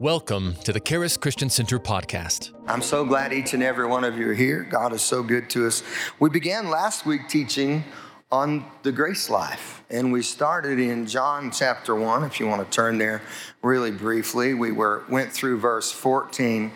Welcome to the Charis Christian Center podcast. I'm so glad each and every one of you are here. God is so good to us. We began last week teaching on the grace life, and we started in John chapter 1. If you want to turn there really briefly, we were went through verse 14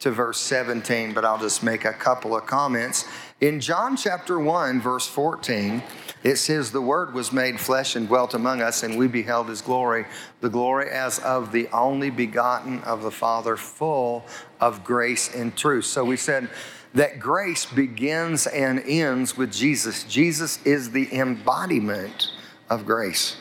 to verse 17, but I'll just make a couple of comments. In John chapter 1, verse 14, it says, The Word was made flesh and dwelt among us, and we beheld His glory, the glory as of the only begotten of the Father, full of grace and truth. So we said that grace begins and ends with Jesus. Jesus is the embodiment of grace.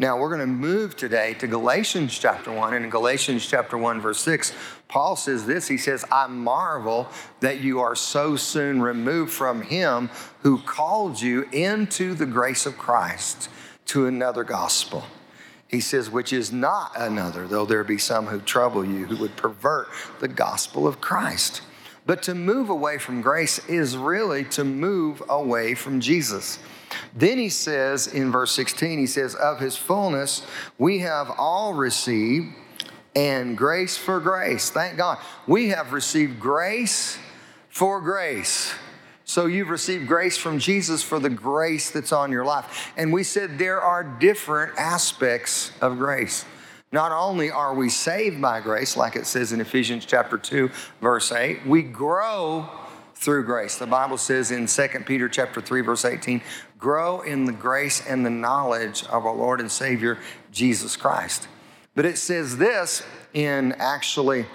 Now we're going to move today to Galatians chapter 1. And in Galatians chapter 1, verse 6, Paul says this He says, I marvel that you are so soon removed from him who called you into the grace of Christ to another gospel. He says, which is not another, though there be some who trouble you, who would pervert the gospel of Christ. But to move away from grace is really to move away from Jesus. Then he says in verse 16, he says, Of his fullness we have all received, and grace for grace. Thank God. We have received grace for grace. So you've received grace from Jesus for the grace that's on your life. And we said there are different aspects of grace. Not only are we saved by grace, like it says in Ephesians chapter 2, verse 8, we grow through grace. The Bible says in 2 Peter chapter 3 verse 18, grow in the grace and the knowledge of our Lord and Savior Jesus Christ. But it says this in actually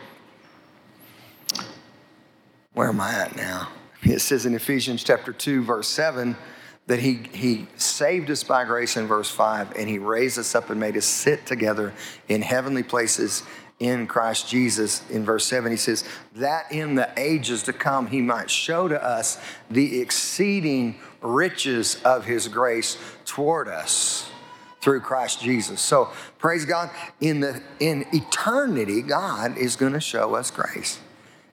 where am I at now? It says in Ephesians chapter 2 verse 7 that he, he saved us by grace in verse 5 and he raised us up and made us sit together in heavenly places in Christ Jesus. In verse 7, he says, That in the ages to come he might show to us the exceeding riches of his grace toward us through Christ Jesus. So praise God. In the in eternity, God is going to show us grace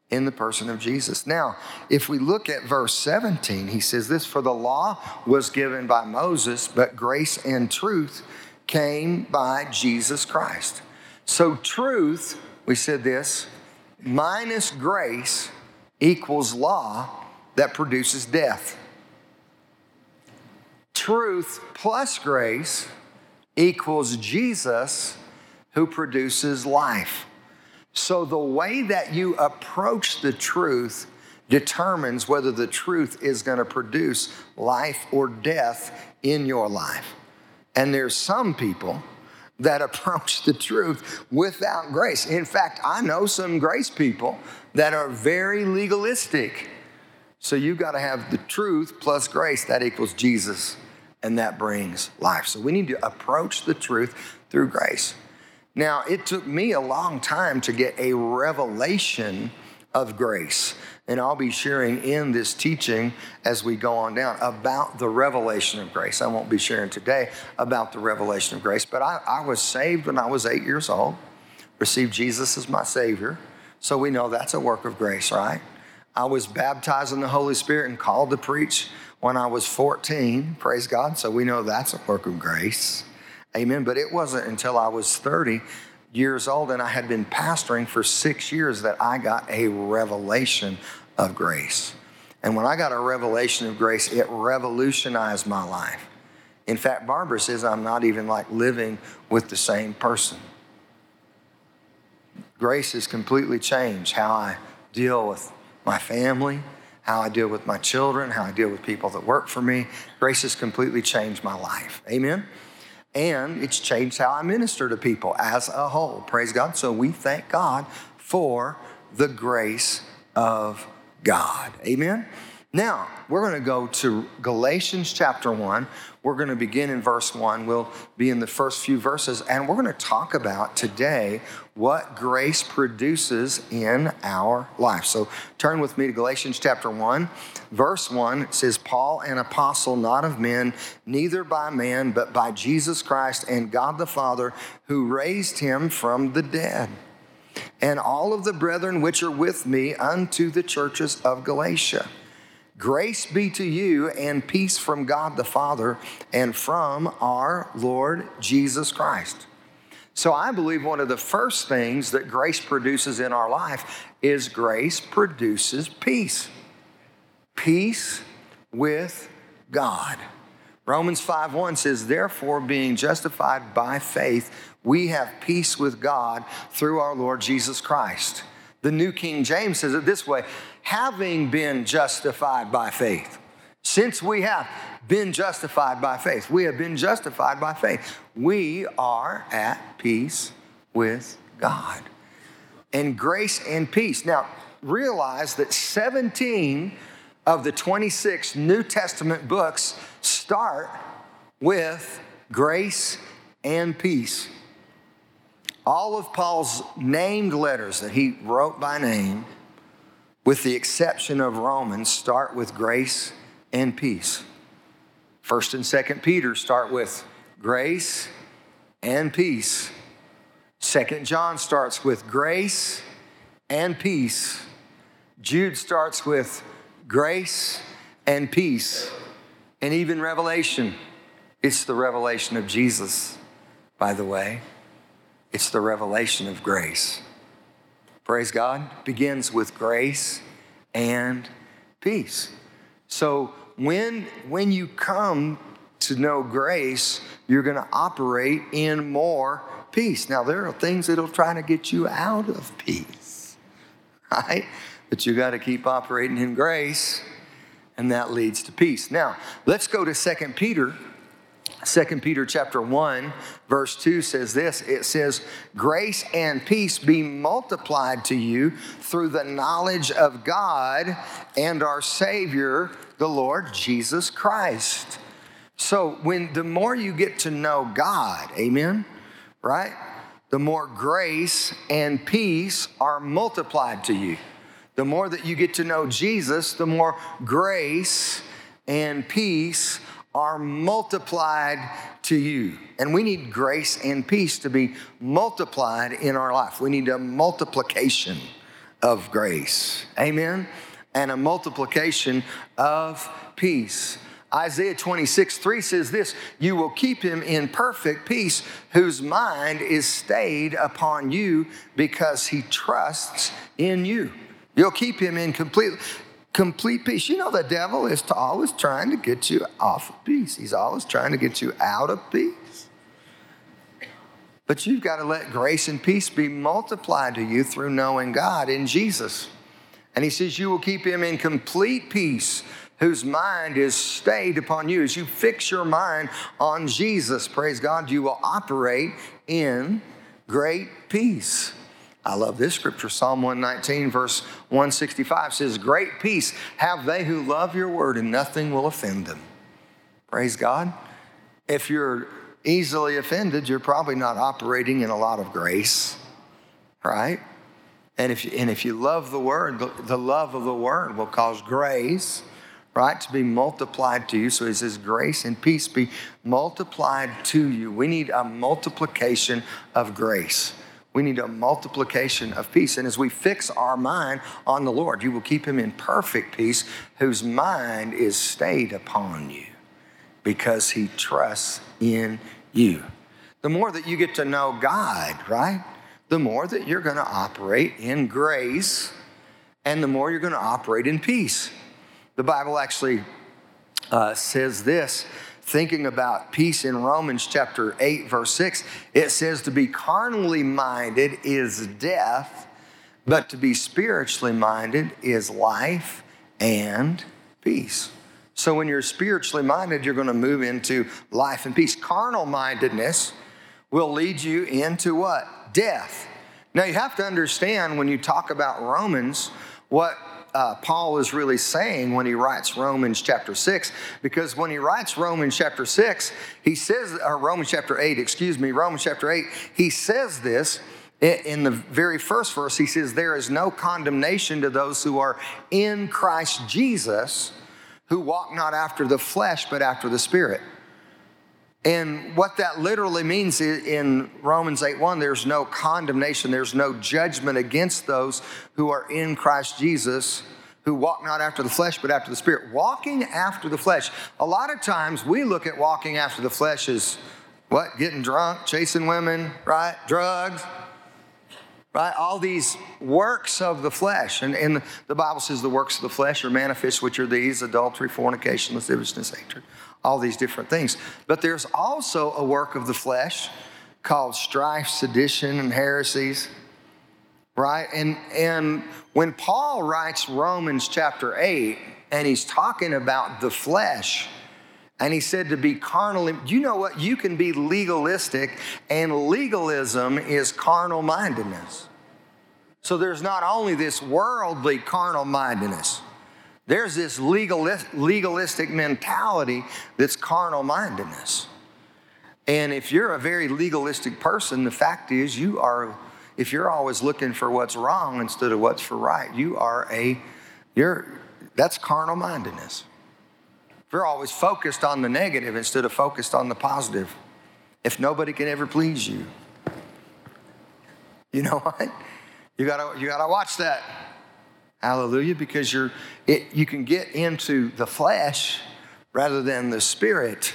in the person of Jesus. Now, if we look at verse 17, he says this for the law was given by Moses, but grace and truth came by Jesus Christ. So, truth, we said this, minus grace equals law that produces death. Truth plus grace equals Jesus who produces life. So, the way that you approach the truth determines whether the truth is going to produce life or death in your life. And there's some people that approach the truth without grace. In fact, I know some grace people that are very legalistic. So you've got to have the truth plus grace, that equals Jesus, and that brings life. So we need to approach the truth through grace. Now, it took me a long time to get a revelation of grace. And I'll be sharing in this teaching as we go on down about the revelation of grace. I won't be sharing today about the revelation of grace, but I, I was saved when I was eight years old, received Jesus as my Savior. So we know that's a work of grace, right? I was baptized in the Holy Spirit and called to preach when I was 14, praise God. So we know that's a work of grace. Amen. But it wasn't until I was 30 years old and I had been pastoring for six years that I got a revelation of grace. And when I got a revelation of grace, it revolutionized my life. In fact, Barbara says I'm not even like living with the same person. Grace has completely changed how I deal with my family, how I deal with my children, how I deal with people that work for me. Grace has completely changed my life. Amen? And it's changed how I minister to people as a whole. Praise God. So we thank God for the grace of God. Amen. Now, we're going to go to Galatians chapter 1. We're going to begin in verse 1. We'll be in the first few verses, and we're going to talk about today what grace produces in our life. So turn with me to Galatians chapter 1, verse 1. It says, Paul, an apostle, not of men, neither by man, but by Jesus Christ and God the Father, who raised him from the dead and all of the brethren which are with me unto the churches of Galatia. Grace be to you and peace from God the Father and from our Lord Jesus Christ. So I believe one of the first things that grace produces in our life is grace produces peace. Peace with God. Romans 5:1 says, "Therefore being justified by faith, we have peace with God through our Lord Jesus Christ." The New King James says it this way, having been justified by faith. Since we have been justified by faith, we have been justified by faith. We are at peace with God. And grace and peace. Now, realize that 17 of the 26 New Testament books start with grace and peace. All of Paul's named letters that he wrote by name, with the exception of Romans, start with grace and peace. First and Second Peter start with grace and peace. Second John starts with grace and peace. Jude starts with grace and peace. And even Revelation, it's the revelation of Jesus, by the way. It's the revelation of grace. Praise God. Begins with grace and peace. So when, when you come to know grace, you're going to operate in more peace. Now, there are things that'll try to get you out of peace, right? But you got to keep operating in grace, and that leads to peace. Now, let's go to 2 Peter. 2 Peter chapter 1 verse 2 says this it says grace and peace be multiplied to you through the knowledge of God and our savior the Lord Jesus Christ. So when the more you get to know God, amen, right? The more grace and peace are multiplied to you. The more that you get to know Jesus, the more grace and peace are multiplied to you. And we need grace and peace to be multiplied in our life. We need a multiplication of grace. Amen? And a multiplication of peace. Isaiah 26, 3 says this You will keep him in perfect peace, whose mind is stayed upon you because he trusts in you. You'll keep him in complete, complete peace. You know, the devil is always trying to get you off of peace, he's always trying to get you out of peace. But you've got to let grace and peace be multiplied to you through knowing God in Jesus. And he says, You will keep him in complete peace whose mind is stayed upon you. As you fix your mind on Jesus, praise God, you will operate in great peace. I love this scripture. Psalm 119, verse 165 says, Great peace have they who love your word, and nothing will offend them. Praise God. If you're easily offended, you're probably not operating in a lot of grace, right? And if you, and if you love the word, the, the love of the word will cause grace, right, to be multiplied to you. So he says, Grace and peace be multiplied to you. We need a multiplication of grace. We need a multiplication of peace. And as we fix our mind on the Lord, you will keep him in perfect peace, whose mind is stayed upon you because he trusts in you. The more that you get to know God, right? The more that you're going to operate in grace and the more you're going to operate in peace. The Bible actually uh, says this thinking about peace in Romans chapter 8, verse 6, it says to be carnally minded is death, but to be spiritually minded is life and peace. So when you're spiritually minded, you're going to move into life and peace. Carnal mindedness will lead you into what? Death. Now you have to understand when you talk about Romans, what uh, Paul is really saying when he writes Romans chapter 6, because when he writes Romans chapter 6, he says, or Romans chapter 8, excuse me, Romans chapter 8, he says this in the very first verse. He says, There is no condemnation to those who are in Christ Jesus, who walk not after the flesh, but after the Spirit. And what that literally means in Romans 8:1, there's no condemnation, there's no judgment against those who are in Christ Jesus, who walk not after the flesh, but after the Spirit. Walking after the flesh. A lot of times we look at walking after the flesh as What? Getting drunk, chasing women, right? Drugs, right? All these works of the flesh. And, and the Bible says the works of the flesh are manifest, which are these adultery, fornication, lasciviousness, hatred, all these different things. But there's also a work of the flesh called strife, sedition, and heresies, right? And, and when Paul writes Romans chapter 8, and he's talking about the flesh, and he said to be carnal, you know what? You can be legalistic, and legalism is carnal mindedness. So there's not only this worldly carnal mindedness, there's this legalistic mentality that's carnal mindedness. And if you're a very legalistic person, the fact is you are, if you're always looking for what's wrong instead of what's for right, you are a, you're, that's carnal mindedness. If you're always focused on the negative instead of focused on the positive, if nobody can ever please you, you know what? You gotta, you gotta watch that. Hallelujah, because you're, it, you can get into the flesh rather than the spirit.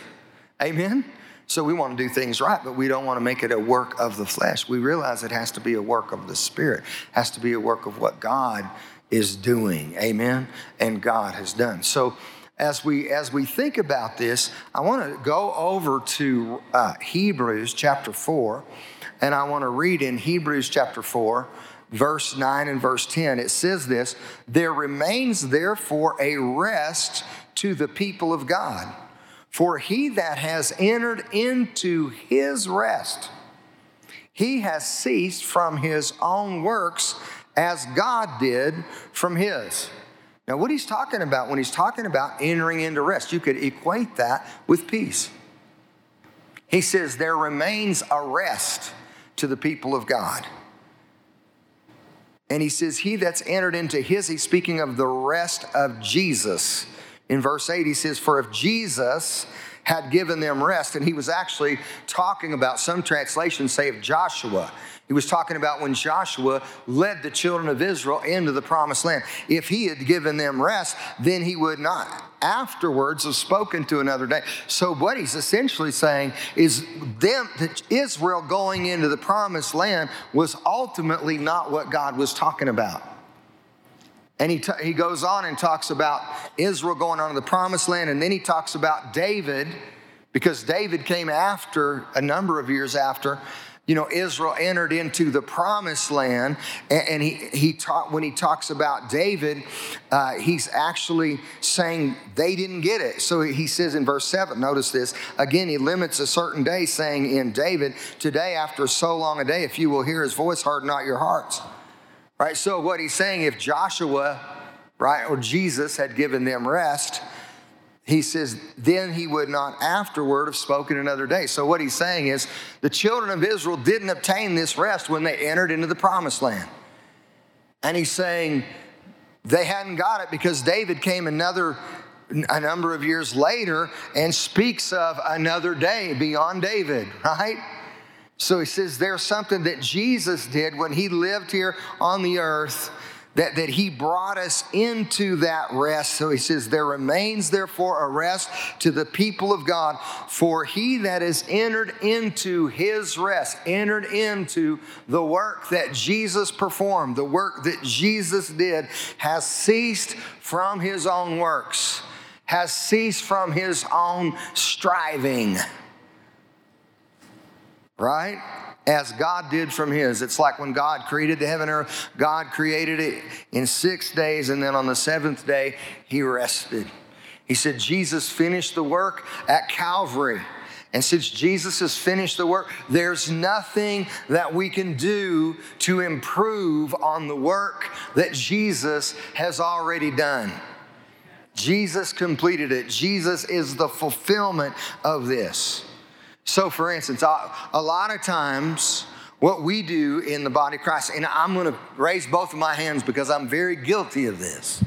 Amen? So we want to do things right, but we don't want to make it a work of the flesh. We realize it has to be a work of the spirit, it has to be a work of what God is doing. Amen? And God has done. So as we as we think about this, I want to go over to uh, Hebrews chapter four, and I want to read in Hebrews chapter four, verse nine and verse ten. It says this: "There remains therefore a rest to the people of God, for he that has entered into his rest, he has ceased from his own works, as God did from his." Now, what he's talking about when he's talking about entering into rest, you could equate that with peace. He says, There remains a rest to the people of God. And he says, He that's entered into his, he's speaking of the rest of Jesus. In verse 8, he says, For if Jesus had given them rest, and he was actually talking about, some translations say of Joshua. He was talking about when Joshua led the children of Israel into the promised land. If he had given them rest, then he would not afterwards have spoken to another day. So what he's essentially saying is them Israel going into the promised land was ultimately not what God was talking about. And he, t- he goes on and talks about Israel going on to the promised land, and then he talks about David, because David came after, a number of years after, you know, Israel entered into the promised land. And, he, he taught, when he talks about David, uh, he's actually saying they didn't get it. So he says in verse 7, notice this. Again, he limits a certain day, saying in David, Today, after so long a day, if you will hear his voice, harden not your hearts. Right? So what he's saying, if Joshua, right, or Jesus had given them rest, he says, then he would not afterward have spoken another day. So, what he's saying is, the children of Israel didn't obtain this rest when they entered into the promised land. And he's saying they hadn't got it because David came another a number of years later and speaks of another day beyond David, right? So he says there's something that Jesus did when he lived here on the earth that, that he brought us into that rest. So he says, There remains therefore a rest to the people of God, for he that is entered into his rest, entered into the work that Jesus performed, the work that Jesus did, has ceased from his own works, has ceased from his own striving. Right? As God did from His. It's like when God created the heaven and earth, God created it in six days, and then on the seventh day, He rested. He said, Jesus finished the work at Calvary. And since Jesus has finished the work, there's nothing that we can do to improve on the work that Jesus has already done. Jesus completed it. Jesus is the fulfillment of this. So, for instance, a lot of times, what we do in the body of Christ, and I'm going to raise both of my hands because I'm very guilty of this.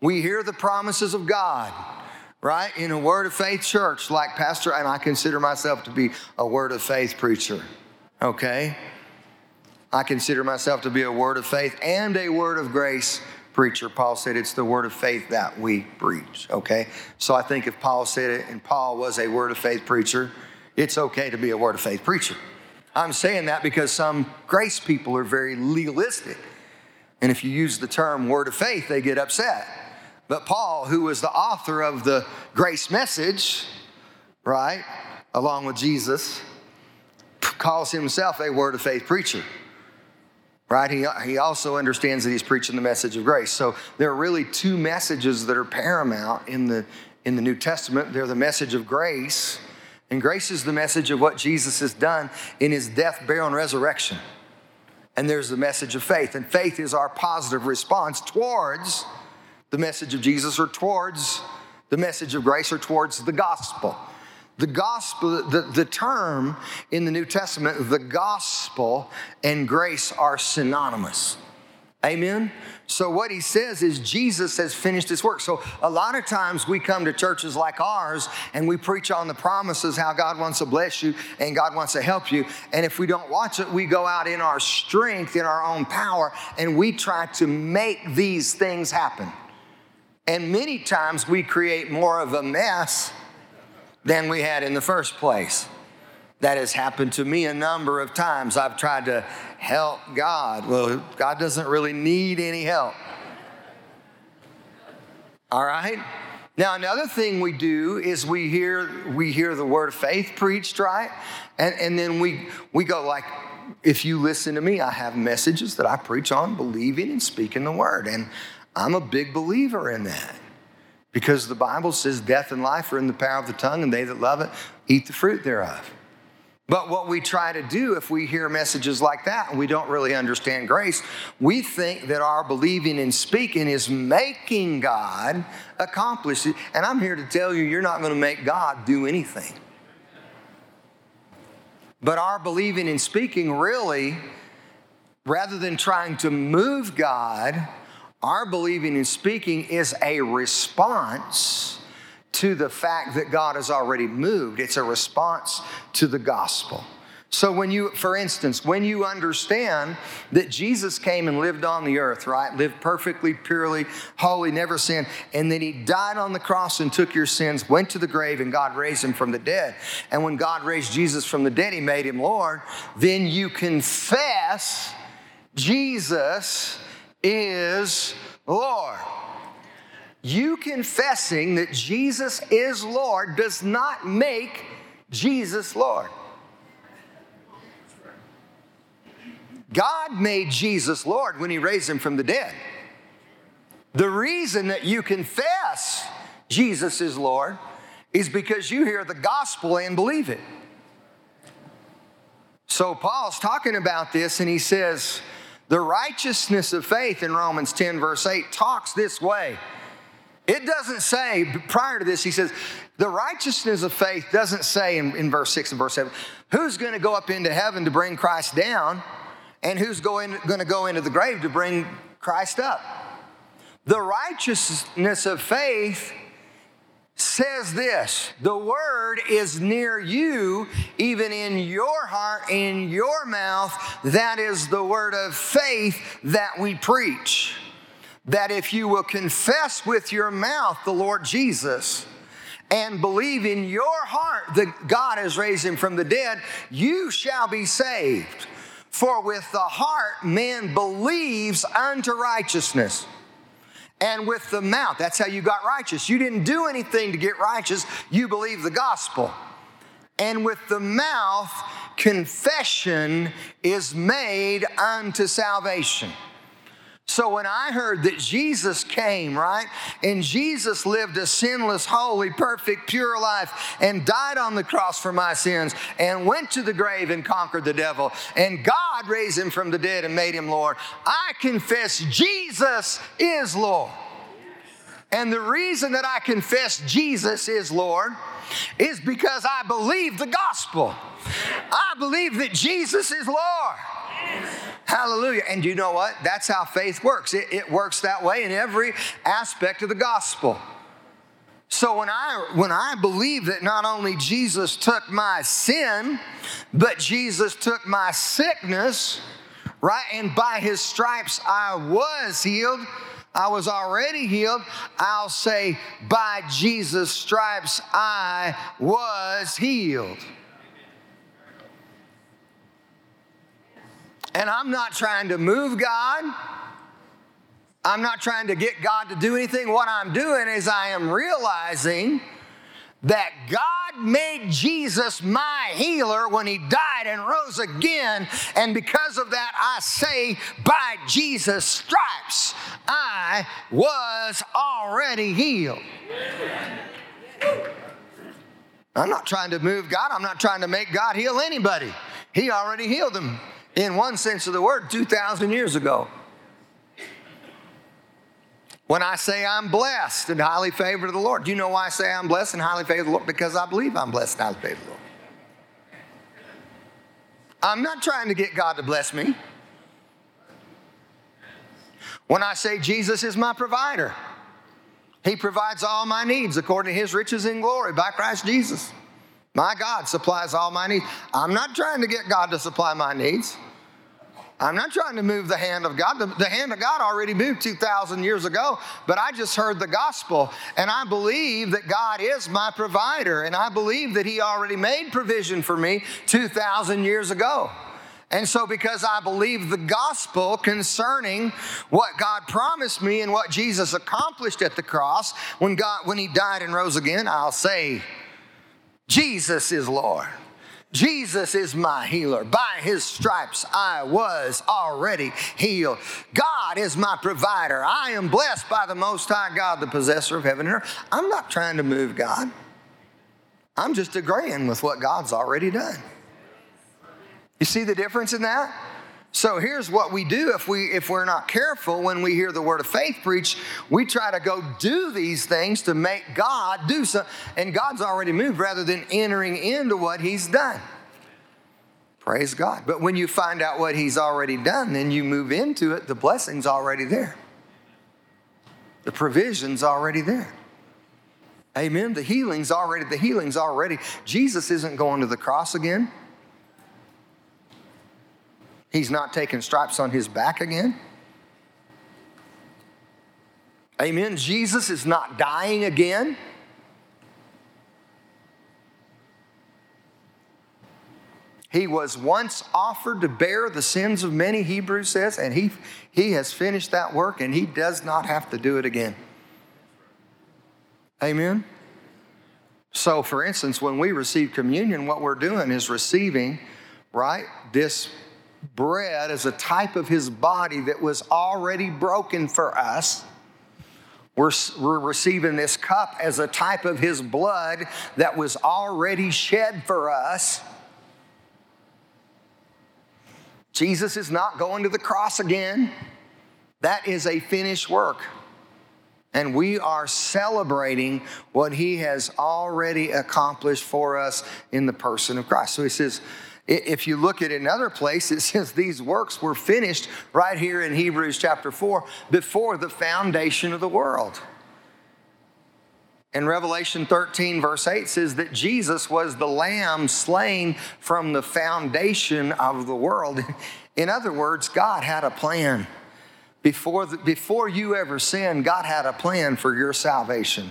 We hear the promises of God, right, in a word of faith church, like Pastor, and I consider myself to be a word of faith preacher, okay? I consider myself to be a word of faith and a word of grace preacher. Paul said it's the word of faith that we preach, okay? So I think if Paul said it, and Paul was a word of faith preacher, it's okay to be a word of faith preacher. I'm saying that because some grace people are very legalistic. And if you use the term word of faith, they get upset. But Paul, who was the author of the grace message, right, along with Jesus, calls himself a word of faith preacher. Right? He, he also understands that he's preaching the message of grace. So there are really two messages that are paramount in the, in the New Testament. They're the message of grace, and grace is the message of what Jesus has done in his death, burial, and resurrection. And there's the message of faith. And faith is our positive response towards the message of Jesus or towards the message of grace or towards the gospel. The gospel, the, the term in the New Testament, the gospel and grace are synonymous. Amen? So, what he says is Jesus has finished his work. So, a lot of times we come to churches like ours and we preach on the promises, how God wants to bless you and God wants to help you. And if we don't watch it, we go out in our strength, in our own power, and we try to make these things happen. And many times we create more of a mess than we had in the first place. That has happened to me a number of times. I've tried to help God. Well, God doesn't really need any help. All right? Now, another thing we do is we hear, we hear the word of faith preached, right? And, and then we, we go like, if you listen to me, I have messages that I preach on believing and speaking the word. And I'm a big believer in that. Because the Bible says death and life are in the power of the tongue, and they that love it eat the fruit thereof. But what we try to do if we hear messages like that and we don't really understand grace, we think that our believing and speaking is making God accomplish it. And I'm here to tell you, you're not going to make God do anything. But our believing and speaking really, rather than trying to move God, our believing and speaking is a response to the fact that God has already moved. It's a response to the gospel. So, when you, for instance, when you understand that Jesus came and lived on the earth, right? Lived perfectly, purely, holy, never sinned, and then he died on the cross and took your sins, went to the grave, and God raised him from the dead. And when God raised Jesus from the dead, he made him Lord, then you confess Jesus is Lord. You confessing that Jesus is Lord does not make Jesus Lord. God made Jesus Lord when he raised him from the dead. The reason that you confess Jesus is Lord is because you hear the gospel and believe it. So Paul's talking about this and he says, the righteousness of faith in Romans 10, verse 8, talks this way. It doesn't say, prior to this, he says, the righteousness of faith doesn't say in, in verse 6 and verse 7, who's going to go up into heaven to bring Christ down and who's going, going to go into the grave to bring Christ up. The righteousness of faith says this the word is near you, even in your heart, in your mouth. That is the word of faith that we preach. That if you will confess with your mouth the Lord Jesus, and believe in your heart that God has raised him from the dead, you shall be saved. For with the heart man believes unto righteousness and with the mouth. That's how you got righteous. You didn't do anything to get righteous, you believe the gospel. And with the mouth, confession is made unto salvation. So when I heard that Jesus came, right, and Jesus lived a sinless, holy, perfect, pure life and died on the cross for my sins and went to the grave and conquered the devil, and God raised him from the dead and made him Lord, I confess Jesus is Lord. And the reason that I confess Jesus is Lord is because I believe the gospel. I believe that Jesus is Lord. Hallelujah. And you know what? That's how faith works. It, it works that way in every aspect of the gospel. So when I when I believe that not only Jesus took my sin, but Jesus took my sickness, right? And by his stripes I was healed. I was already healed. I'll say, by Jesus' stripes I was healed. And I'm not trying to move God. I'm not trying to get God to do anything. What I'm doing is I am realizing that God made Jesus my healer when he died and rose again. And because of that, I say, by Jesus' stripes, I was already healed. I'm not trying to move God. I'm not trying to make God heal anybody. He already healed them in one sense of the word 2,000 years ago. When I say I'm blessed and highly favored of the Lord, do you know why I say I'm blessed and highly favored of the Lord? Because I believe I'm blessed and highly favored of the Lord. I'm not trying to get God to bless me. When I say Jesus is my provider, He provides all my needs according to His riches in glory by Christ Jesus. My God supplies all my needs. I'm not trying to get God to supply my needs. I'm not trying to move the hand of God. The, the, hand of God already moved 2,000 years ago, but I just heard the gospel and I believe that God is my provider and I believe that He already made provision for me 2,000 years ago. And so, because I believe the gospel concerning what God promised me and what Jesus accomplished at the cross when, God, when He died and rose again, I'll say, Jesus is Lord. Jesus is my healer. By his stripes, I was already healed. God is my provider. I am blessed by the Most High God, the possessor of heaven and earth. I'm not trying to move God, I'm just agreeing with what God's already done. You see the difference in that? So here's what we do if we if we're not careful when we hear the word of faith preached, we try to go do these things to make God do so, and God's already moved rather than entering into what He's done. Praise God. But when you find out what He's already done, then you move into it. The blessing's already there. The provision's already there. Amen. The healing's already, the healing's already. Jesus isn't going to the cross again. He's not taking stripes on his back again. Amen. Jesus is not dying again. He was once offered to bear the sins of many, Hebrews says, and he, he has finished that work and he does not have to do it again. Amen. So, for instance, when we receive communion, what we're doing is receiving, right, this bread as a type of his body that was already broken for us. We're, we're receiving this cup as a type of his blood that was already shed for us. Jesus is not going to the cross again. That is a finished work. And we are celebrating what he has already accomplished for us in the person of Christ. So he says, if you look at another place, it says these works were finished right here in Hebrews chapter 4 before the foundation of the world. In Revelation 13, verse 8 says that Jesus was the lamb slain from the foundation of the world. In other words, God had a plan. Before, the, before you ever sinned, God had a plan for your salvation.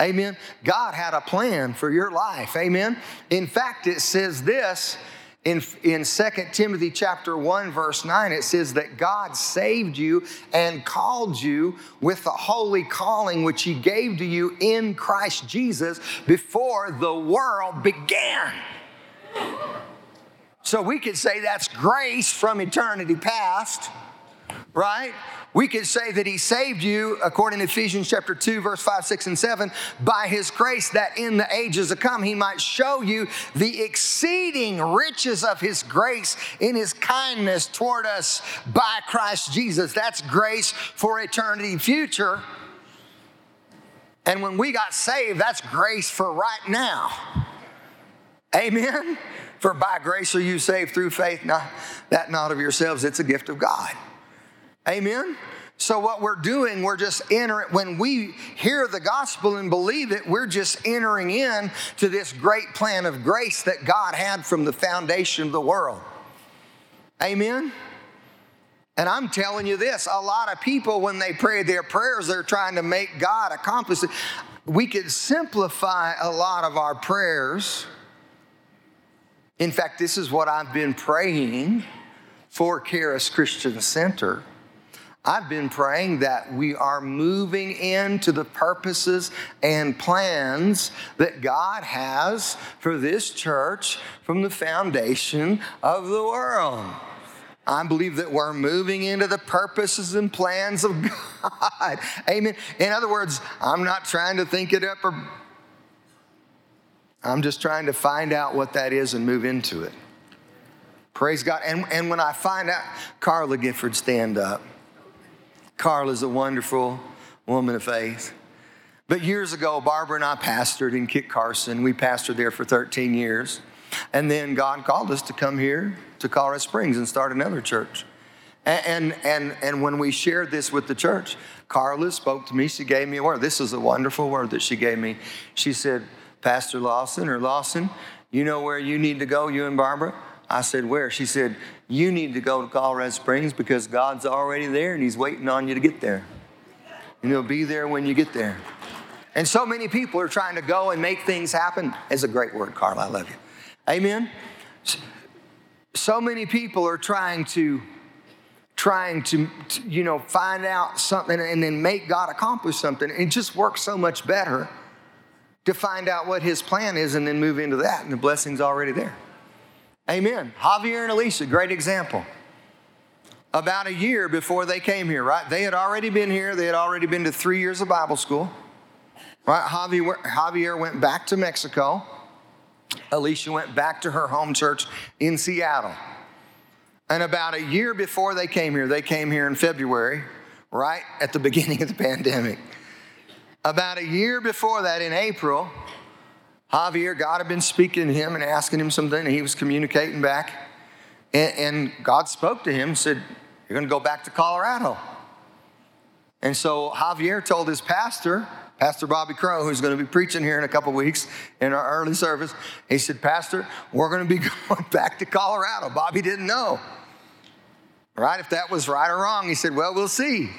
Amen. God had a plan for your life. Amen. In fact, it says this in, in 2 Timothy chapter 1, verse 9, it says that God saved you and called you with the holy calling which he gave to you in Christ Jesus before the world began. So we could say that's grace from eternity past, right? We could say that he saved you, according to Ephesians chapter 2, verse 5, 6, and 7, by his grace, that in the ages to come he might show you the exceeding riches of his grace in his kindness toward us by Christ Jesus. That's grace for eternity future. And when we got saved, that's grace for right now. Amen. For by grace are you saved through faith, not that not of yourselves, it's a gift of God. Amen? So, what we're doing, we're just entering, when we hear the gospel and believe it, we're just entering in to this great plan of grace that God had from the foundation of the world. Amen? And I'm telling you this a lot of people, when they pray their prayers, they're trying to make God accomplish it. We could simplify a lot of our prayers. In fact, this is what I've been praying for Charis Christian Center, I've been praying that we are moving into the purposes and plans that God has for this church from the foundation of the world. I believe that we're moving into the purposes and plans of God. Amen. In other words, I'm not trying to think it up or I'm just trying to find out what that is and move into it. Praise God. And, and when I find out, Carla Gifford, stand up. Carla's a wonderful woman of faith. But years ago, Barbara and I pastored in Kit Carson. We pastored there for 13 years. And then God called us to come here to Colorado Springs and start another church. And, and, and when we shared this with the church, Carla spoke to me. She gave me a word. This is a wonderful word that she gave me. She said, Pastor Lawson or Lawson, you know where you need to go, you and Barbara? I said, Where? She said, You need to go to Colorado Springs because God's already there and He's waiting on you to get there. And He'll be there when you get there. And so many people are trying to go and make things happen. It's a great word, Carl. I love you. Amen. So many people are trying to trying to, to, you know find out something and then make God accomplish something. It just works so much better to find out what his plan is and then move into that and the blessing's already there. Amen. Javier and Alicia, great example. About a year before they came here, right? They had already been here. They had already been to three years of Bible school. Right? Javier, Javier went back to Mexico. Alicia went back to her home church in Seattle. And about a year before they came here, they came here in February, right at the beginning of the pandemic. About a year before that, in April, Javier, God had been speaking to him and asking him something, and he was communicating back. And, and God spoke to him, said, You're going to go back to Colorado. And so Javier told his pastor, Pastor Bobby Crow, who's going to be preaching here in a couple weeks in our early service, he said, Pastor, we're going to be going back to Colorado. Bobby didn't know. Right? If that was right or wrong, he said, Well, we'll see.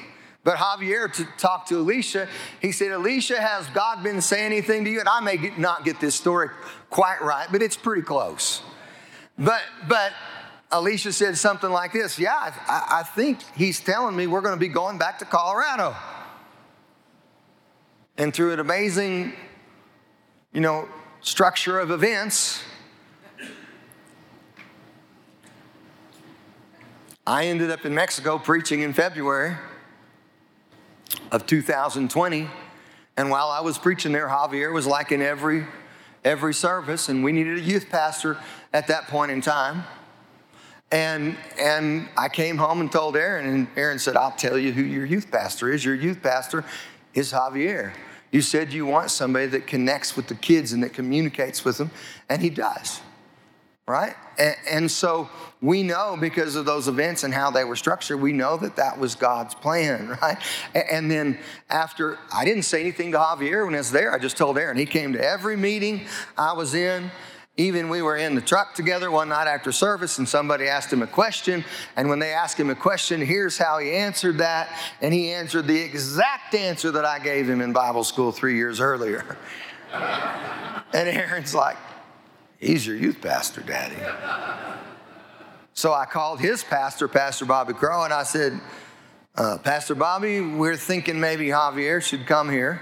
But Javier to talk to Alicia, he said, Alicia, has God been saying anything to you? And I may get, not get this story quite right, but it's pretty close. But, but Alicia said something like this Yeah, I, I think he's telling me we're going to be going back to Colorado. And through an amazing, you know, structure of events, I ended up in Mexico preaching in February of 2020. And while I was preaching there, Javier was like in every, every service, and we needed a youth pastor at that point in time. And, and I came home and told Aaron, and Aaron said, I'll tell you who your youth pastor is. Your youth pastor is Javier. You said you want somebody that connects with the kids and that communicates with them, and he does, right? And, and so we know because of those events and how they were structured, we know that that was God's plan, right? And then after, I didn't say anything to Javier when I was there. I just told Aaron. He came to every meeting I was in. Even we were in the truck together one night after service, and somebody asked him a question. And when they asked him a question, here's how he answered that. And he answered the exact answer that I gave him in Bible school three years earlier. and Aaron's like, He's your youth pastor, Daddy. So I called his pastor, Pastor Bobby Crow, and I said, uh, Pastor Bobby, we're thinking maybe Javier should come here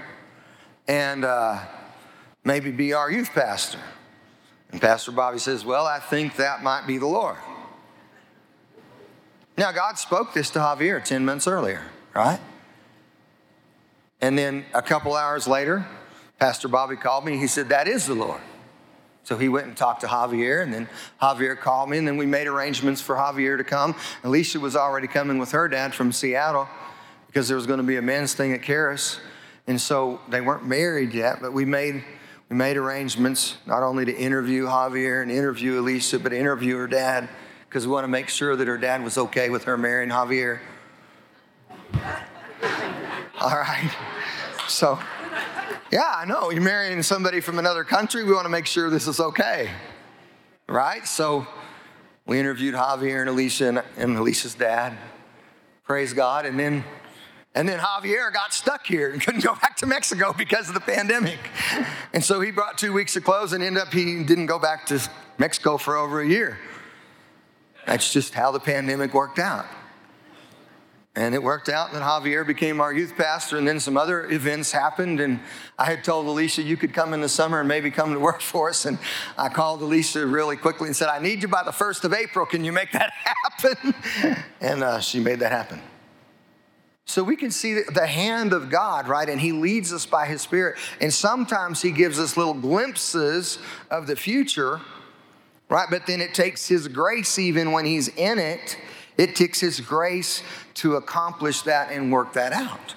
and uh, maybe be our youth pastor. And Pastor Bobby says, Well, I think that might be the Lord. Now, God spoke this to Javier 10 months earlier, right? And then a couple hours later, Pastor Bobby called me. He said, That is the Lord. So he went and talked to Javier, and then Javier called me, and then we made arrangements for Javier to come. Alicia was already coming with her dad from Seattle because there was going to be a men's thing at Charis. And so they weren't married yet, but we made, we made arrangements not only to interview Javier and interview Alicia, but interview her dad because we want to make sure that her dad was okay with her marrying Javier. All right. So yeah, I know. You're marrying somebody from another country. We want to make sure this is okay. Right? So we interviewed Javier and Alicia and, and Alicia's dad. Praise God. And then and then Javier got stuck here and couldn't go back to Mexico because of the pandemic. And so he brought two weeks of clothes and ended up he didn't go back to Mexico for over a year. That's just how the pandemic worked out. And it worked out that Javier became our youth pastor, and then some other events happened. And I had told Alicia, you could come in the summer and maybe come to work for us. And I called Alicia really quickly and said, I need you by the 1st of April. Can you make that happen? and uh, she made that happen. So we can see the hand of God, right? And He leads us by His Spirit. And sometimes He gives us little glimpses of the future, right? But then it takes His grace, even when He's in it, it takes His grace to accomplish that and work that out.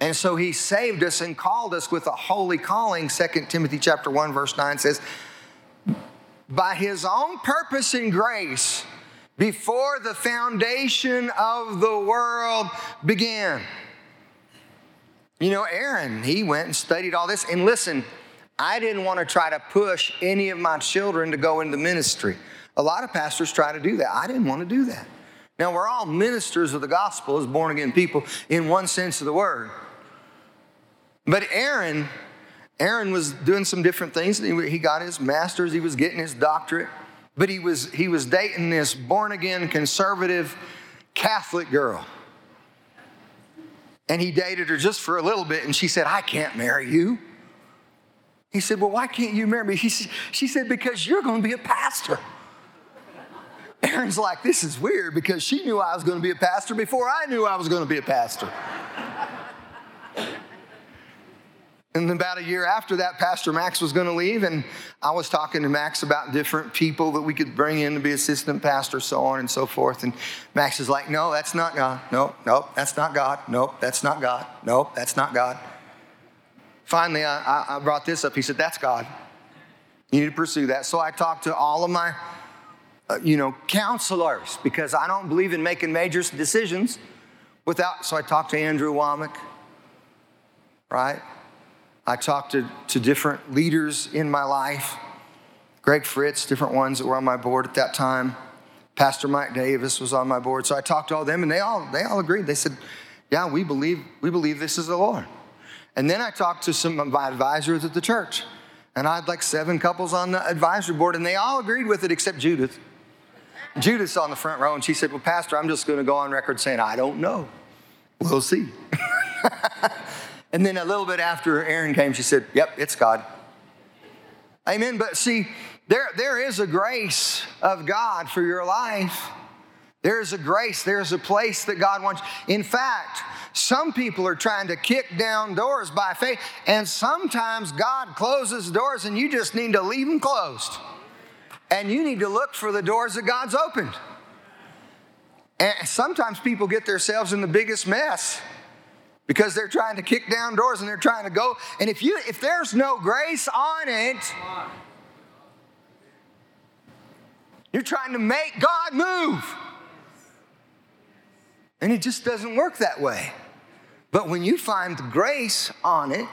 And so he saved us and called us with a holy calling. 2 Timothy chapter 1 verse 9 says, "By his own purpose and grace before the foundation of the world began." You know, Aaron, he went and studied all this and listen, I didn't want to try to push any of my children to go into ministry. A lot of pastors try to do that. I didn't want to do that. Now, we're all ministers of the gospel as born again people in one sense of the word. But Aaron, Aaron was doing some different things. He got his master's, he was getting his doctorate, but he was, he was dating this born again conservative Catholic girl. And he dated her just for a little bit, and she said, I can't marry you. He said, Well, why can't you marry me? He, she said, Because you're going to be a pastor. Aaron's like, this is weird because she knew I was going to be a pastor before I knew I was going to be a pastor. And about a year after that, Pastor Max was going to leave, and I was talking to Max about different people that we could bring in to be assistant pastor, so on and so forth. And Max is like, No, that's not God. Nope, nope, that's not God. Nope, that's not God. Nope, that's not God. Finally, I, I brought this up. He said, That's God. You need to pursue that. So I talked to all of my uh, you know, counselors because I don't believe in making major decisions without. So I talked to Andrew Wommack, right? I talked to, to different leaders in my life, Greg Fritz, different ones that were on my board at that time. Pastor Mike Davis was on my board. So I talked to all them and they all, they all agreed. They said, yeah, we believe, we believe this is the Lord. And then I talked to some of my advisors at the church. And I had like seven couples on the advisory board, and they all agreed with it except Judith. Judith's on the front row, and she said, Well, Pastor, I'm just going to go on record saying, I don't know. We'll see. and then a little bit after Aaron came, she said, Yep, it's God. Amen. But see, there, there is a grace of God for your life. There is a grace, there's a place that God wants. In fact, some people are trying to kick down doors by faith, and sometimes God closes doors and you just need to leave them closed and you need to look for the doors that God's opened. And sometimes people get themselves in the biggest mess because they're trying to kick down doors and they're trying to go. And if you if there's no grace on it, you're trying to make God move. And it just doesn't work that way. But when you find grace on it,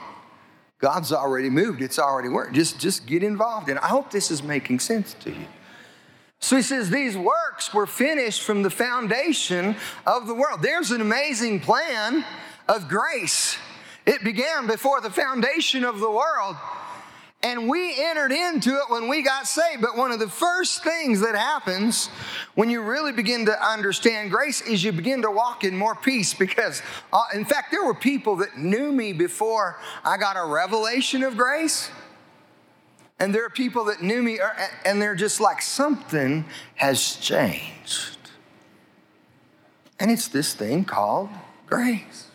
God's already moved, it's already worked. Just, just get involved. And I hope this is making sense to you. So he says, These works were finished from the foundation of the world. There's an amazing plan of grace. It began before the foundation of the world. And we entered into it when we got saved. But one of the first things that happens when you really begin to understand grace is you begin to walk in more peace. Because, uh, in fact, there were people that knew me before I got a revelation of grace. And there are people that knew me, uh, and they're just like, something has changed. And it's this thing called grace.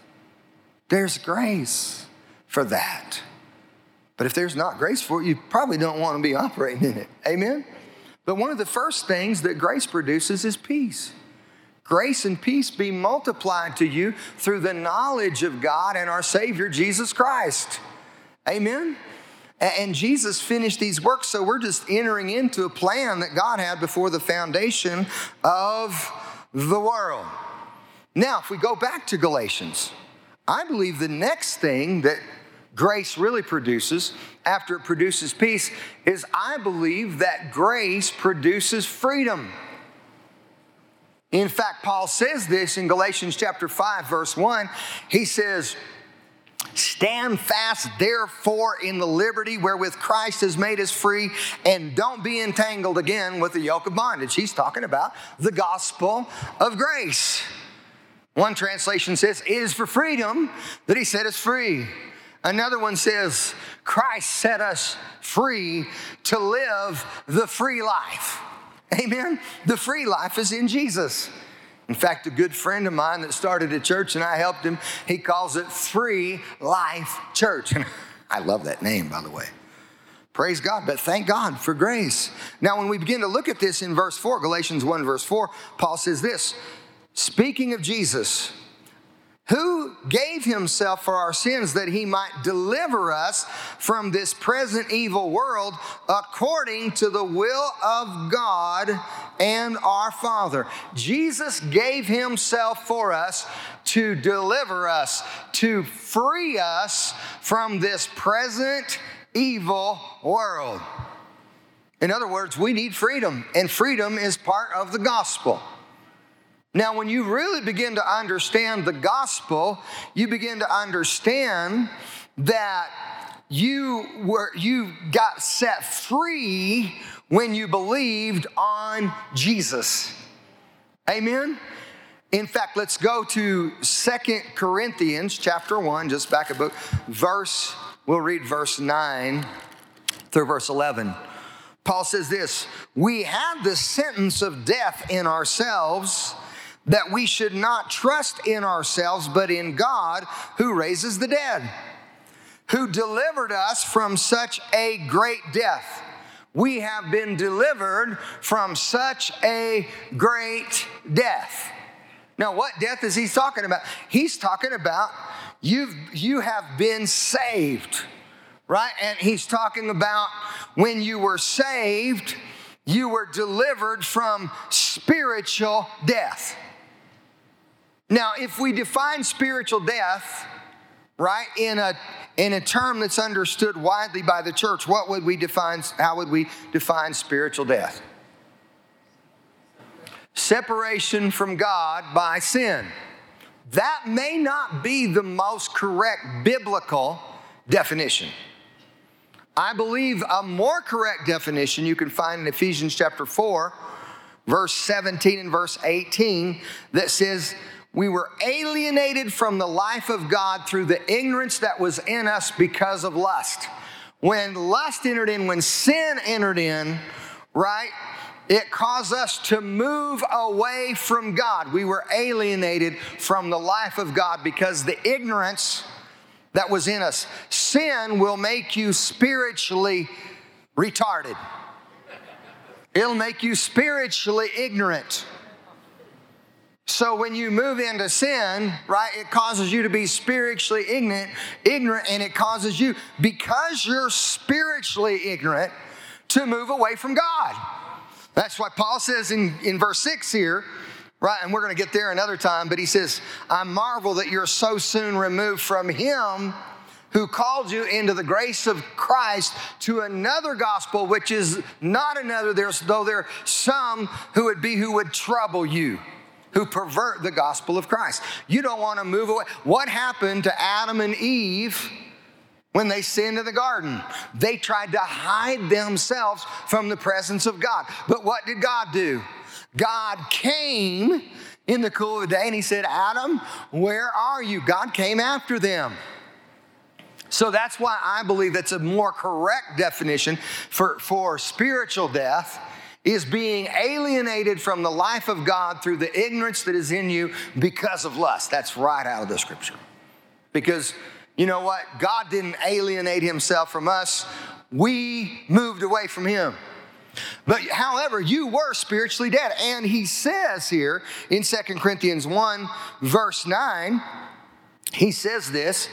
There's grace for that. But if there's not grace for it, you probably don't want to be operating in it. Amen? But one of the first things that grace produces is peace. Grace and peace be multiplied to you through the knowledge of God and our Savior, Jesus Christ. Amen? And Jesus finished these works, so we're just entering into a plan that God had before the foundation of the world. Now, if we go back to Galatians, I believe the next thing that grace really produces after it produces peace is I believe that grace produces freedom. In fact, Paul says this in Galatians chapter 5, verse 1. He says, Stand fast, therefore, in the liberty wherewith Christ has made us free, and don't be entangled again with the yoke of bondage. He's talking about the gospel of grace. One translation says, It is for freedom that he set us free. Another one says, Christ set us free to live the free life. Amen? The free life is in Jesus. In fact, a good friend of mine that started a church and I helped him, he calls it Free Life Church. And I love that name, by the way. Praise God, but thank God for grace. Now, when we begin to look at this in verse 4, Galatians 1, verse 4, Paul says this speaking of Jesus, who gave himself for our sins that he might deliver us from this present evil world according to the will of God and our Father. Jesus gave himself for us to deliver us, to free us from this present evil world. In other words, we need freedom, and freedom is part of the gospel. Now, when you really begin to understand the gospel, you begin to understand that you were you got set free when you believed on Jesus. Amen. In fact, let's go to Second Corinthians chapter 1, just back a book, verse, we'll read verse 9 through verse 11. Paul says this We have the sentence of death in ourselves that we should not trust in ourselves, but in God who raises the dead, who delivered us from such a great death. We have been delivered from such a great death. Now, what death is he talking about? He's talking about you've, you have been saved, right? And he's talking about when you were saved, you were delivered from spiritual death. Now, if we define spiritual death, right, in a in a term that's understood widely by the church, what would we define? How would we define spiritual death? Separation from God by sin. That may not be the most correct biblical definition. I believe a more correct definition you can find in Ephesians chapter 4, verse 17 and verse 18, that says, we were alienated from the life of God through the ignorance that was in us because of lust. When lust entered in, when sin entered in, right, it caused us to move away from God. We were alienated from the life of God because the ignorance that was in us. Sin will make you spiritually retarded, it'll make you spiritually ignorant. So when you move into sin, right, it causes you to be spiritually ignorant, ignorant, and it causes you, because you're spiritually ignorant, to move away from God. That's why Paul says in, in verse 6 here, right? And we're to get there another time, but he says, I marvel that you're so soon removed from him who called you into the grace of Christ to another gospel, which is not another, there's, though there are some who would be who would trouble you who pervert the gospel of Christ. You don't want to move away. What happened to Adam and Eve? when they sinned in the garden. They tried to hide themselves from the presence of God. But what did God do? God came in the cool of the day and he said, Adam, where are you? God came after them. So that's why I believe that's a more correct definition for, for spiritual death is being alienated from the life of God through the ignorance that is in you because of lust. That's right out of the scripture. Because you know what? God didn't alienate himself from us, we moved away from him. But however, you were spiritually dead. And he says here in Second Corinthians 1, verse 9, he says this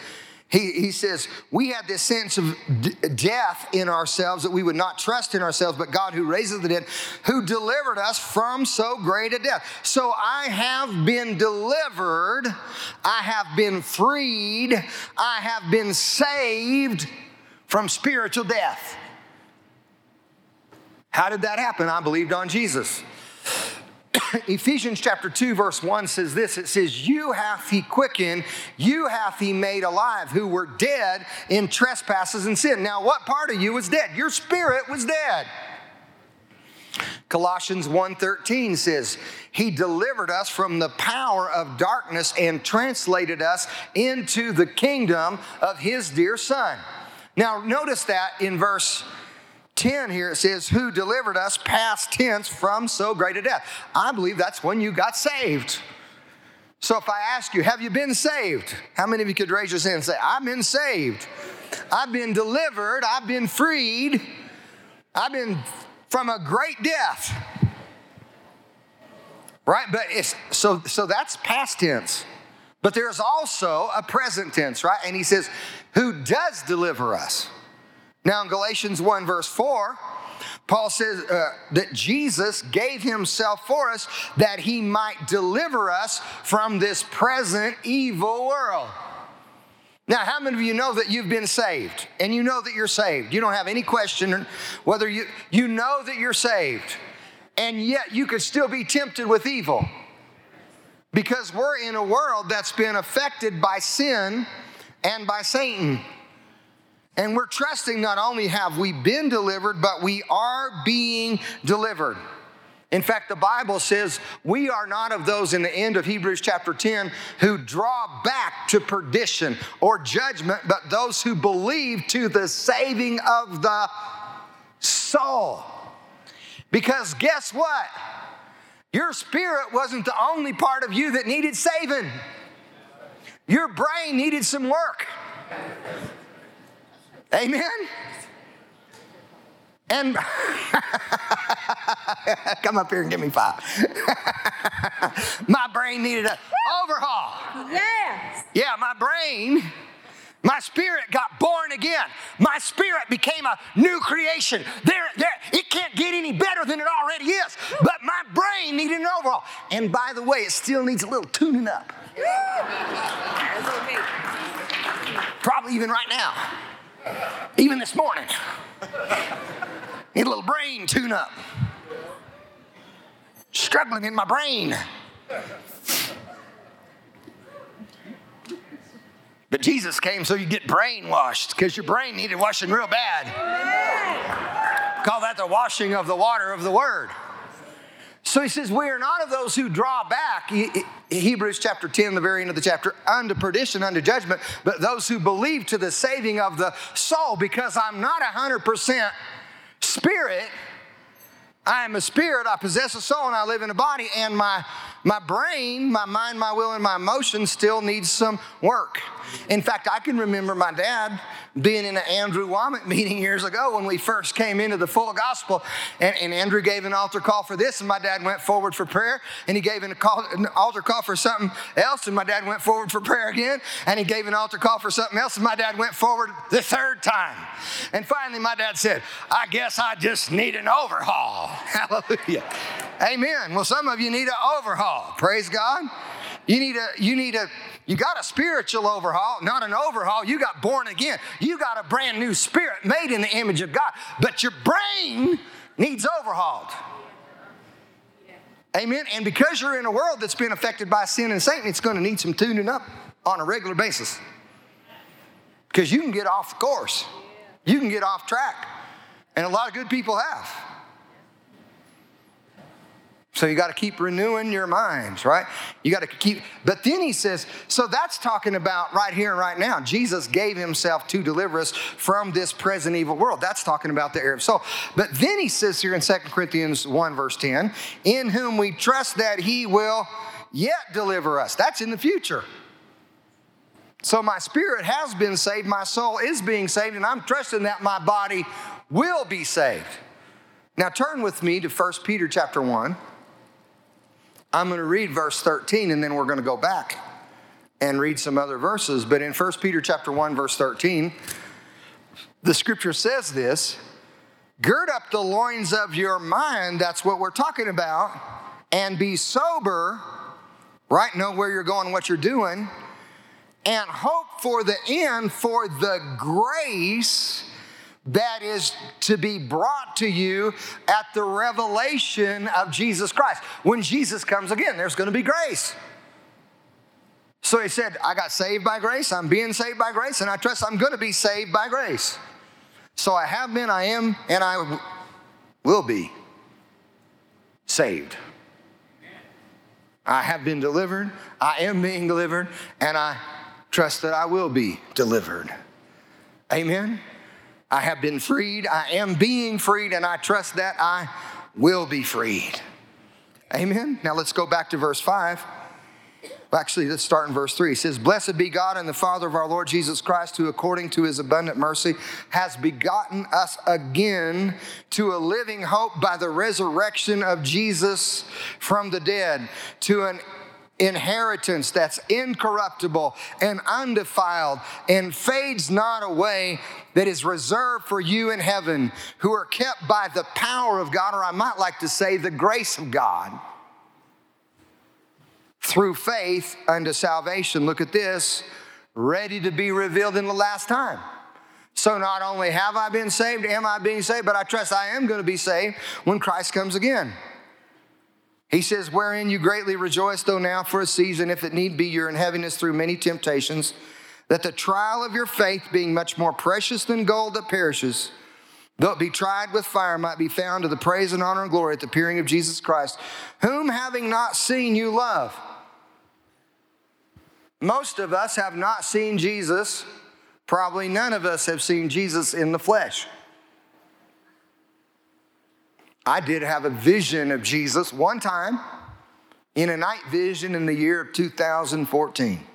he, he says, We had this sense of d- death in ourselves that we would not trust in ourselves, but God who raises the dead, who delivered us from so great a death. So I have been delivered, I have been freed, I have been saved from spiritual death. How did that happen? I believed on Jesus. Ephesians chapter 2, verse 1 says this it says, You hath he quickened, you hath he made alive, who were dead in trespasses and sin. Now, what part of you was dead? Your spirit was dead. Colossians 1:13 says, "He delivered us from the power of darkness and translated us into the kingdom of his dear son." Now, notice that in verse 10 here it says, Who delivered us past tense from so great a death. I believe that's when you got saved. So if I ask you, Have you been saved? How many of you could raise your hand and say, I've been saved? I've been delivered. I've been freed. I've been from a great death. Right? But it's so so that's past tense. But there's also a present tense, right? And he says, Who does deliver us? Now, in Galatians 1, verse 4, Paul says uh, that Jesus gave himself for us that he might deliver us from this present evil world. Now, how many of you know that you've been saved and you know that you're saved? You don't have any question whether you, you know that you're saved, and yet you could still be tempted with evil because we're in a world that's been affected by sin and by Satan. And we're trusting not only have we been delivered, but we are being delivered. In fact, the Bible says we are not of those in the end of Hebrews chapter 10 who draw back to perdition or judgment, but those who believe to the saving of the soul. Because guess what? Your spirit wasn't the only part of you that needed saving, your brain needed some work. Amen? And come up here and give me five. my brain needed an overhaul. Yes. Yeah, my brain, my spirit got born again. My spirit became a new creation. There, there, it can't get any better than it already is. But my brain needed an overhaul. And by the way, it still needs a little tuning up. Probably even right now. Even this morning. Need a little brain tune up. Struggling in my brain. But Jesus came so you get brainwashed because your brain needed washing real bad. Call that the washing of the water of the word. So he says, We are not of those who draw back, Hebrews chapter 10, the very end of the chapter, unto perdition, unto judgment, but those who believe to the saving of the soul, because I'm not 100% spirit. I am a spirit, I possess a soul, and I live in a body, and my, my brain, my mind, my will, and my emotions still needs some work. In fact, I can remember my dad being in an Andrew Wommack meeting years ago when we first came into the full gospel. And, and, Andrew gave an altar call for this, and my dad went forward for prayer. And he gave an, call, an altar call for something else, and my dad went forward for prayer again. And he gave an altar call for something else, and my dad went forward the third time. And finally, my dad said, I guess I just need an overhaul. Hallelujah. Amen. Well, some of you need an overhaul. Praise God. You need a, you need a, you got a spiritual overhaul, not an overhaul. You got born again. You got a brand new spirit made in the image of God, but your brain needs overhauled. Amen. And because you're in a world that's been affected by sin and Satan, it's going to need some tuning up on a regular basis. Because you can get off course, you can get off track. And a lot of good people have. So you got to keep renewing your minds, right? You got to keep, but then he says, so that's talking about right here and right now. Jesus gave himself to deliver us from this present evil world. That's talking about the of soul. But then he says here in 2 Corinthians 1, verse 10, in whom we trust that he will yet deliver us. That's in the future. So my spirit has been saved, my soul is being saved, and I'm trusting that my body will be saved. Now turn with me to 1 Peter chapter 1. I'm going to read verse 13 and then we're going to go back and read some other verses. But in 1 Peter chapter 1 verse 13, the scripture says this, gird up the loins of your mind, that's what we're talking about, and be sober, right? Know where you're going, what you're doing, and hope for the end for the grace that is to be brought to you at the revelation of Jesus Christ. When Jesus comes again, there's going to be grace. So he said, I got saved by grace, I'm being saved by grace, and I trust I'm going to be saved by grace. So I have been, I am, and I will be saved. I have been delivered, I am being delivered, and I trust that I will be delivered. Amen. I have been freed, I am being freed, and I trust that I will be freed. Amen. Now let's go back to verse 5. Actually, let's start in verse 3. It says, Blessed be God and the Father of our Lord Jesus Christ, who according to his abundant mercy has begotten us again to a living hope by the resurrection of Jesus from the dead, to an inheritance that's incorruptible and undefiled and fades not away, that is reserved for you in heaven, who are kept by the power of God, or I might like to say, the grace of God, through faith unto salvation. Look at this, ready to be revealed in the last time. So not only have I been saved, am I being saved, but I trust I am going to be saved when Christ comes again. He says, Wherein you greatly rejoice, though now for a season, if it need be, you're in heaviness through many temptations, that the trial of your faith, being much more precious than gold that perishes, though it be tried with fire, might be found to the praise and honor and glory at the appearing of Jesus Christ, whom having not seen you love. Most of us have not seen Jesus. Probably none of us have seen Jesus in the flesh. I did have a vision of Jesus one time in a night vision in the year of 2014.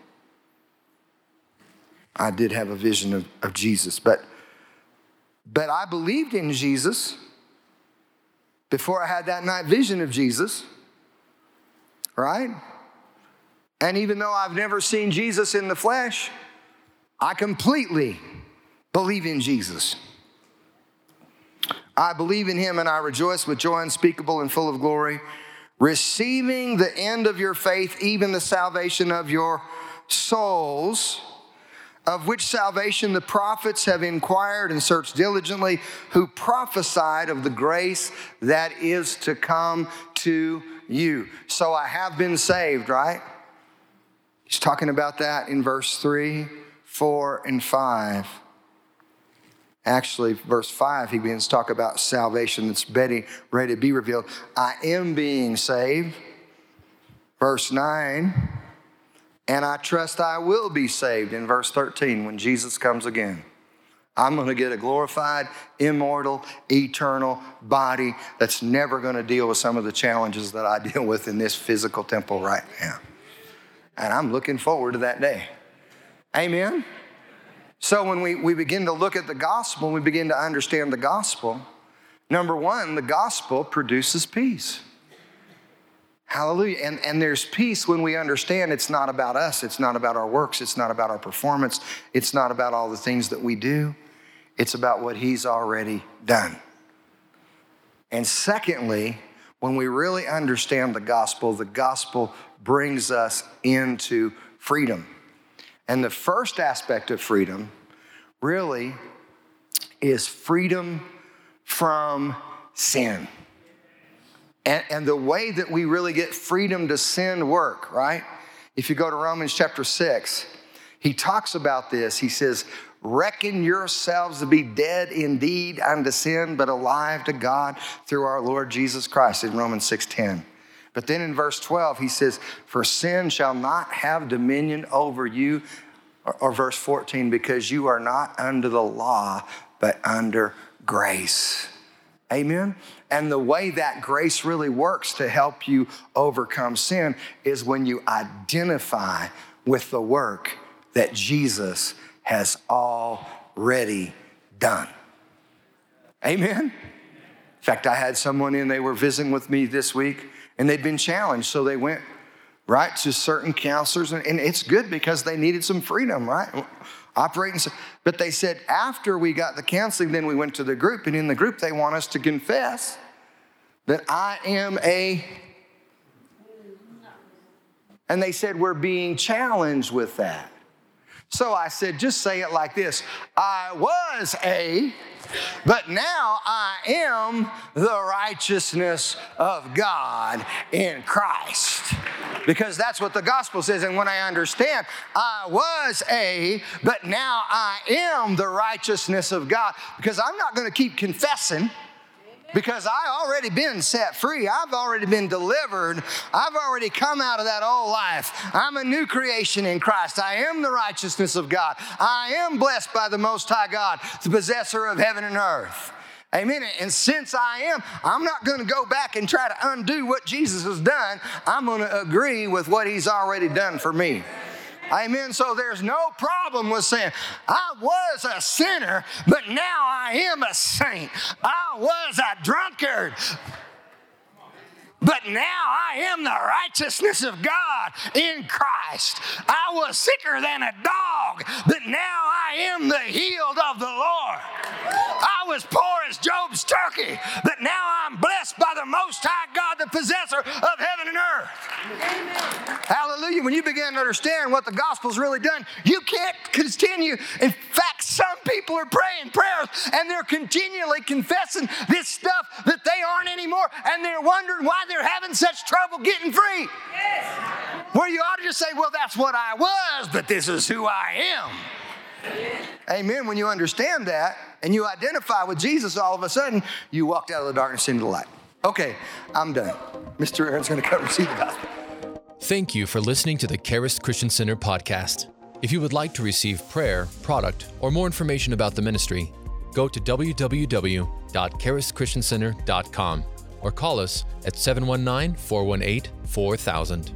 I did have a vision of, of Jesus, but, but I believed in Jesus before I had that night vision of Jesus, right? And even though I've never seen Jesus in the flesh, I completely believe in Jesus. I believe in him and I rejoice with joy unspeakable and full of glory, receiving the end of your faith, even the salvation of your souls, of which salvation the prophets have inquired and searched diligently, who prophesied of the grace that is to come to you. So I have been saved, right? He's talking about that in verse 3, 4, and 5 actually, verse 5, he begins to talk about salvation that's ready, ready to be revealed. I am being saved. Verse 9, and I trust I will be saved in verse 13 when Jesus comes again. I'm going to get a glorified, immortal, eternal body that's never going to deal with some of the challenges that I deal with in this physical temple right now. And I'm looking forward to that day. Amen. So when we, we begin to look at the gospel, we begin to understand the gospel. Number one, the gospel produces peace. Hallelujah. And, and there's peace when we understand it's not about us, it's not about our works, it's not about our performance, it's not about all the things that we do, it's about what He's already done. And secondly, when we really understand the gospel, the gospel brings us into freedom. And the first aspect of freedom really is freedom from sin. And, and, the way that we really get freedom to sin work, right? If you go to Romans chapter 6, he talks about this. He says, Reckon yourselves to be dead indeed unto sin, but alive to God through our Lord Jesus Christ in Romans 6:10. But then in verse 12, he says, For sin shall not have dominion over you, or, or verse 14, because you are not under the law, but under grace. Amen? And the way that grace really works to help you overcome sin is when you identify with the work that Jesus has already done. Amen? In fact, I had someone in, they were visiting with me this week, and they'd been challenged. So they went right to certain counselors, and, and it's good because they needed some freedom, right? Operating. But they said after we got the counseling, then we went to the group, and in the group, they want us to confess that I am a. And they said, We're being challenged with that. So I said, Just say it like this I was a. But now I am the righteousness of God in Christ. Because that's what the gospel says. And when I understand, I was a, but now I am the righteousness of God. Because I'm not going to keep confessing because I already been set free. I've already been delivered. I've already come out of that old life. I'm a new creation in Christ. I am the righteousness of God. I am blessed by the Most High God, the possessor of heaven and earth. Amen. And since I am, I'm not going to go back and try to undo what Jesus has done. I'm going to agree with what he's already done for me. Amen. So there's no problem with saying, I was a sinner, but now I am a saint. I was a drunkard. But now I am the righteousness of God in Christ. I was sicker than a dog, but now I am the healed of the Lord. Was poor as Job's turkey, but now I'm blessed by the Most High God, the possessor of heaven and earth. Amen. Hallelujah. When you begin to understand what the gospel's really done, you can't continue. In fact, some people are praying prayers and they're continually confessing this stuff that they aren't anymore, and they're wondering why they're having such trouble getting free. Yes. Where you ought to just say, Well, that's what I was, but this is who I am. Amen. When you understand that and you identify with Jesus, all of a sudden you walked out of the darkness into the light. Okay, I'm done. Mr. Aaron's going to come receive the gospel. Thank you for listening to the Charis Christian Center podcast. If you would like to receive prayer, product, or more information about the ministry, go to www.charischristiancenter.com or call us at 719 418 4000.